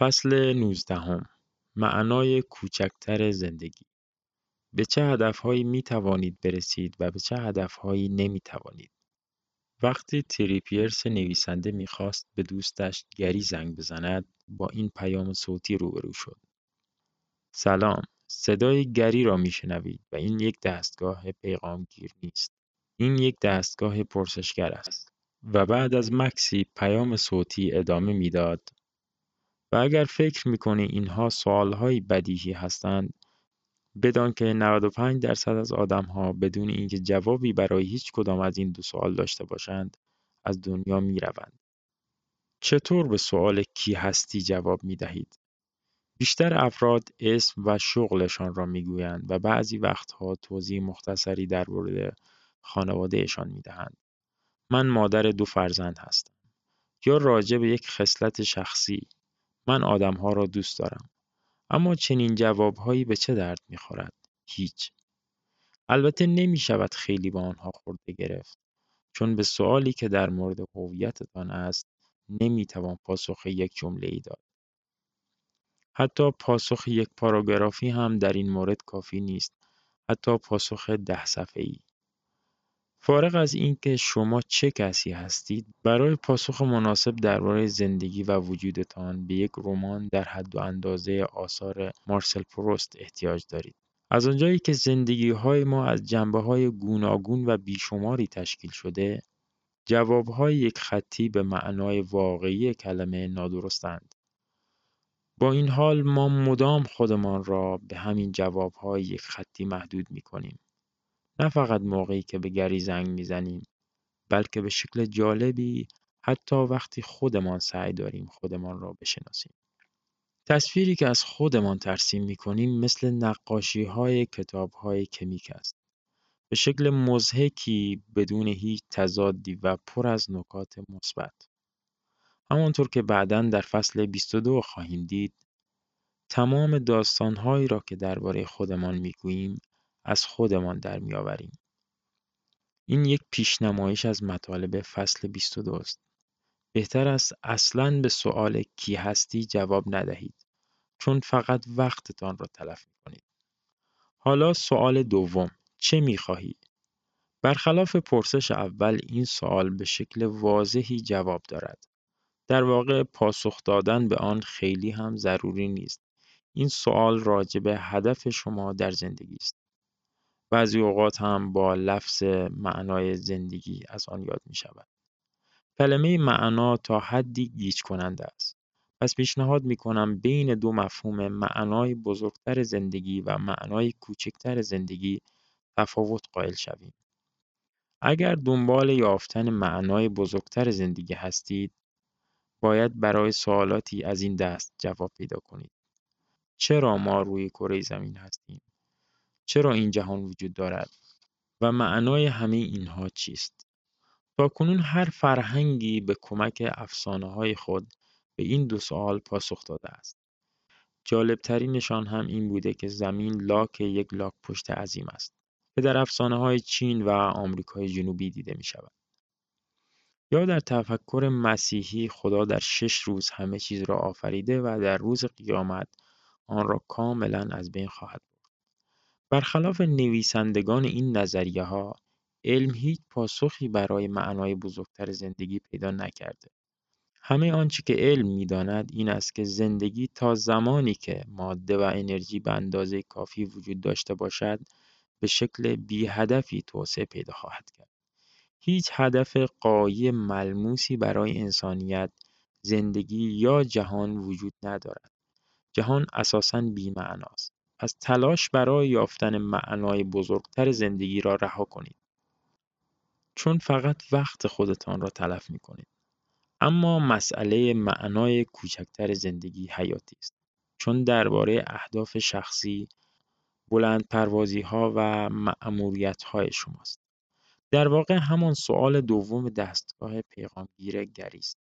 فصل نوزدهم معنای کوچکتر زندگی. به چه هدفهایی می توانید برسید و به چه هدفهایی نمی توانید وقتی تریپیرس نویسنده می‌خواست به دوستش گری زنگ بزند با این پیام صوتی روبرو شد. سلام صدای گری را میشنوید و این یک دستگاه پیغامگیر نیست. این یک دستگاه پرسشگر است. و بعد از مکسی پیام صوتی ادامه می‌داد و اگر فکر می‌کنی اینها سوالهای بدیهی هستند بدان که 95 درصد از آدمها بدون اینکه جوابی برای هیچ کدام از این دو سوال داشته باشند از دنیا می روند. چطور به سوال کی هستی جواب می دهید؟ بیشتر افراد اسم و شغلشان را می گویند و بعضی وقتها توضیح مختصری در مورد خانوادهشان می دهند. من مادر دو فرزند هستم. یا راجع به یک خصلت شخصی من آدمها را دوست دارم. اما چنین جوابهایی به چه درد می‌خورد؟ هیچ. البته نمی شود خیلی با آنها خورده گرفت چون به سوالی که در مورد هویتتان است نمی توان پاسخ یک جمله ای داد. حتی پاسخ یک پاراگرافی هم در این مورد کافی نیست. حتی پاسخ ده صفحه ای. فارغ از اینکه شما چه کسی هستید برای پاسخ مناسب درباره زندگی و وجودتان به یک رمان در حد و اندازه آثار مارسل پروست احتیاج دارید. از آنجایی که زندگی های ما از جنبه های گوناگون و بیشماری تشکیل شده جواب های یک خطی به معنای واقعی کلمه نادرستند. با این حال ما مدام خودمان را به همین جواب های یک خطی محدود می کنیم نه فقط موقعی که به گری زنگ می‌زنیم بلکه به شکل جالبی حتی وقتی خودمان سعی داریم خودمان را بشناسیم. تصویری که از خودمان ترسیم می کنیم مثل نقاشی های کتاب های کمیک است. به شکل مزهکی بدون هیچ تضادی و پر از نکات مثبت. همانطور که بعدا در فصل 22 خواهیم دید تمام داستانهایی را که درباره خودمان می‌گوییم از خودمان در میآوریم. این یک پیشنمایش از مطالب فصل 22 است. بهتر است اصلا به سؤال کی هستی جواب ندهید چون فقط وقتتان را تلف می کنید. حالا سؤال دوم چه می خواهی؟ برخلاف پرسش اول این سوال به شکل واضحی جواب دارد. در واقع پاسخ دادن به آن خیلی هم ضروری نیست. این سوال راجع به هدف شما در زندگی است. بعضی اوقات هم با لفظ معنای زندگی از آن یاد می شود. کلمه معنا تا حدی گیج کننده است. پس پیشنهاد می کنم بین دو مفهوم معنای بزرگتر زندگی و معنای کوچکتر زندگی تفاوت قائل شویم. اگر دنبال یافتن معنای بزرگتر زندگی هستید، باید برای سوالاتی از این دست جواب پیدا کنید. چرا ما روی کره زمین هستیم؟ چرا این جهان وجود دارد و معنای همه اینها چیست کنون هر فرهنگی به کمک های خود به این دو سوال پاسخ داده است جالبترینشان هم این بوده که زمین لاک یک لاک پشت عظیم است که در افسانه های چین و آمریکای جنوبی دیده می شود. یا در تفکر مسیحی خدا در شش روز همه چیز را آفریده و در روز قیامت آن را کاملا از بین خواهد برخلاف نویسندگان این ها، علم هیچ پاسخی برای معنای بزرگتر زندگی پیدا نکرده. همه آنچه که علم می‌داند این است که زندگی تا زمانی که ماده و انرژی به اندازه کافی وجود داشته باشد به شکل بی هدفی توسعه پیدا خواهد کرد. هیچ هدف قایی ملموسی برای انسانیت، زندگی یا جهان وجود ندارد. جهان اساساً بی‌معناست. از تلاش برای یافتن معنای بزرگتر زندگی را رها کنید. چون فقط وقت خودتان را تلف می کنید. اما مسئله معنای کوچکتر زندگی حیاتی است. چون درباره اهداف شخصی، بلند پروازی ها و معمولیت های شماست. در واقع همان سوال دوم دستگاه پیغامگیر گری است.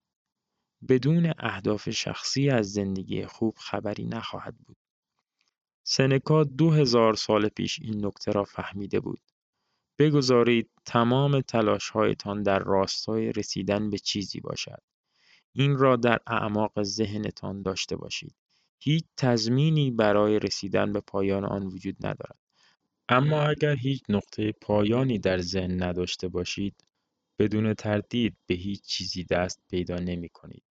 بدون اهداف شخصی از زندگی خوب خبری نخواهد بود. سنکا دو هزار سال پیش این نکته را فهمیده بود. بگذارید تمام تلاشهایتان در راستای رسیدن به چیزی باشد. این را در اعماق ذهنتان داشته باشید. هیچ تضمینی برای رسیدن به پایان آن وجود ندارد. اما اگر هیچ نقطه پایانی در ذهن نداشته باشید، بدون تردید به هیچ چیزی دست پیدا نمی کنید.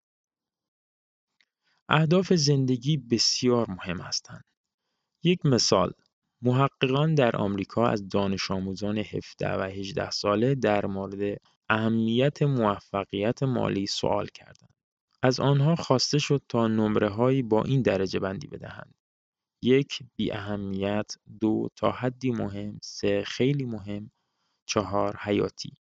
اهداف زندگی بسیار مهم هستند. یک مثال محققان در آمریکا از دانش آموزان 17 و 18 ساله در مورد اهمیت موفقیت مالی سوال کردند. از آنها خواسته شد تا هایی با این درجه بندی بدهند. یک بی اهمیت، دو تا حدی مهم، سه خیلی مهم، چهار حیاتی.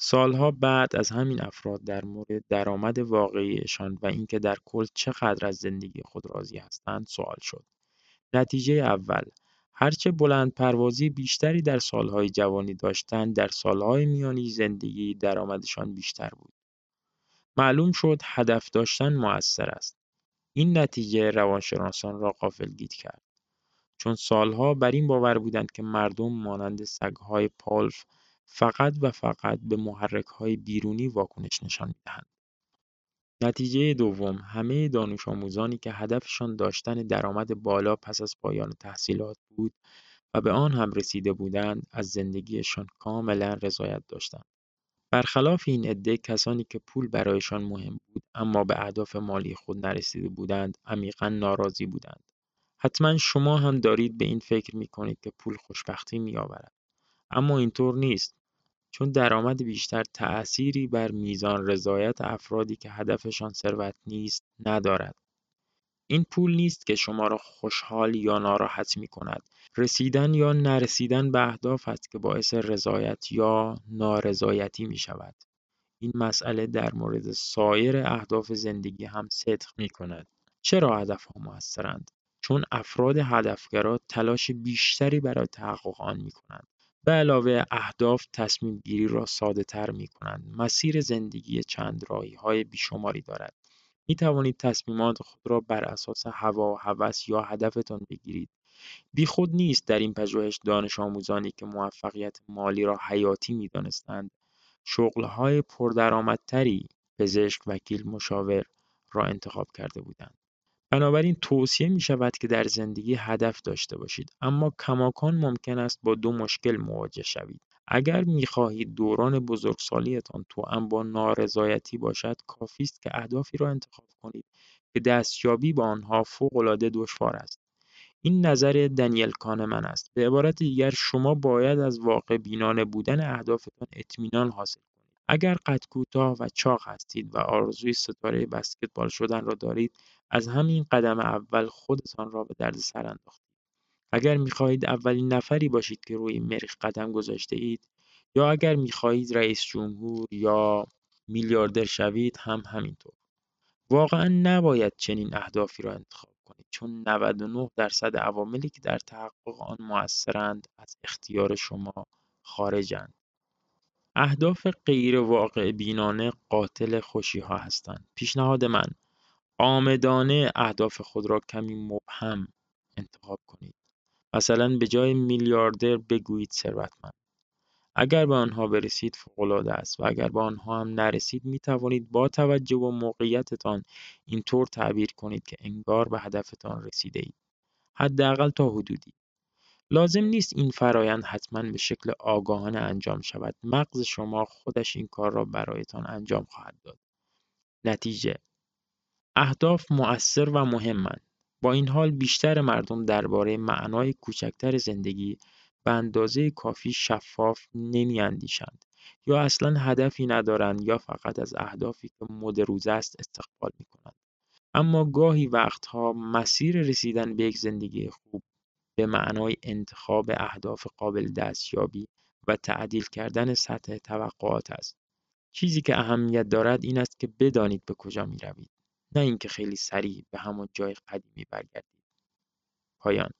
سالها بعد از همین افراد در مورد درآمد واقعیشان و اینکه در کل چقدر از زندگی خود راضی هستند سوال شد. نتیجه اول هرچه پروازی بیشتری در سالهای جوانی داشتند در سالهای میانی زندگی درآمدشان بیشتر بود. معلوم شد هدف داشتن مؤثر است. این نتیجه روانشناسان را غافلگیر کرد. چون سالها بر این باور بودند که مردم مانند سگهای پالف فقط و فقط به محرکهای بیرونی واکنش نشان می‌دهند. نتیجه دوم همه دانش آموزانی که هدفشان داشتن درآمد بالا پس از پایان تحصیلات بود و به آن هم رسیده بودند از زندگیشان کاملا رضایت داشتند. برخلاف این عده کسانی که پول برایشان مهم بود اما به اهداف مالی خود نرسیده بودند عمیقا ناراضی بودند. حتما شما هم دارید به این فکر می کنید که پول خوشبختی می آورد. اما اینطور نیست. چون درآمد بیشتر تأثیری بر میزان رضایت افرادی که هدفشان ثروت نیست ندارد. این پول نیست که شما را خوشحال یا ناراحت می کند. رسیدن یا نرسیدن به اهداف است که باعث رضایت یا نارضایتی می شود. این مسئله در مورد سایر اهداف زندگی هم صدق می کند. چرا هدف ها موثرند؟ چون افراد هدفگرا تلاش بیشتری برای تحقق آن می کنند. به علاوه اهداف تصمیم را ساده تر می کنند. مسیر زندگی چند راهی های بیشماری دارد. می توانید تصمیمات خود را بر اساس هوا و هوس یا هدفتان بگیرید. بیخود نیست در این پژوهش دانش آموزانی که موفقیت مالی را حیاتی می دانستند شغلهای پردرآمدتری پزشک، وکیل، مشاور را انتخاب کرده بودند. بنابراین توصیه می شود که در زندگی هدف داشته باشید. اما کماکان ممکن است با دو مشکل مواجه شوید. اگر می خواهید دوران بزرگسالیتان توأم با نارضایتی باشد کافی است که اهدافی را انتخاب کنید که دستیابی به آنها فوقالعاده دشوار است. این نظر دنیل کانمن است. به عبارت دیگر شما باید از واقع بینانه بودن اهدافتان اطمینان حاصل اگر قد کوتاه و چاق هستید و آرزوی ستاره بسکتبال شدن را دارید از همین قدم اول خودتان را به دردسر انداختید. اگر می‌خواهید اولین نفری باشید که روی مریخ قدم گذاشته اید یا اگر می‌خواهید رئیس جمهور یا میلیاردر شوید هم همینطور. واقعا نباید چنین اهدافی را انتخاب کنید چون 99 درصد عواملی که در تحقق آن موثرند از اختیار شما خارجند. اهداف غیر واقع بینانه قاتل خوشی ها هستند. پیشنهاد من آمدانه اهداف خود را کمی مبهم انتخاب کنید. مثلا به جای میلیاردر بگویید ثروتمند. اگر به آنها برسید فوقالعاده است و اگر به آنها هم نرسید می توانید با توجه به موقعیتتان اینطور تعبیر کنید که انگار به هدفتان رسیده اید. حداقل تا حدودی. لازم نیست این فرایند حتما به شکل آگاهانه انجام شود. مغز شما خودش این کار را برایتان انجام خواهد داد. نتیجه اهداف مؤثر و مهمند. با این حال بیشتر مردم درباره معنای کوچکتر زندگی به اندازه کافی شفاف نمی‌اندیشند یا اصلا هدفی ندارند یا فقط از اهدافی که مد روز است استقبال می‌کنند. اما گاهی وقتها مسیر رسیدن به یک زندگی خوب به معنای انتخاب اهداف قابل دستیابی و تعدیل کردن سطح توقعات است. چیزی که اهمیت دارد این است که بدانید به کجا می روید. نه اینکه خیلی سریع به همان جای قدیمی برگردید. پایان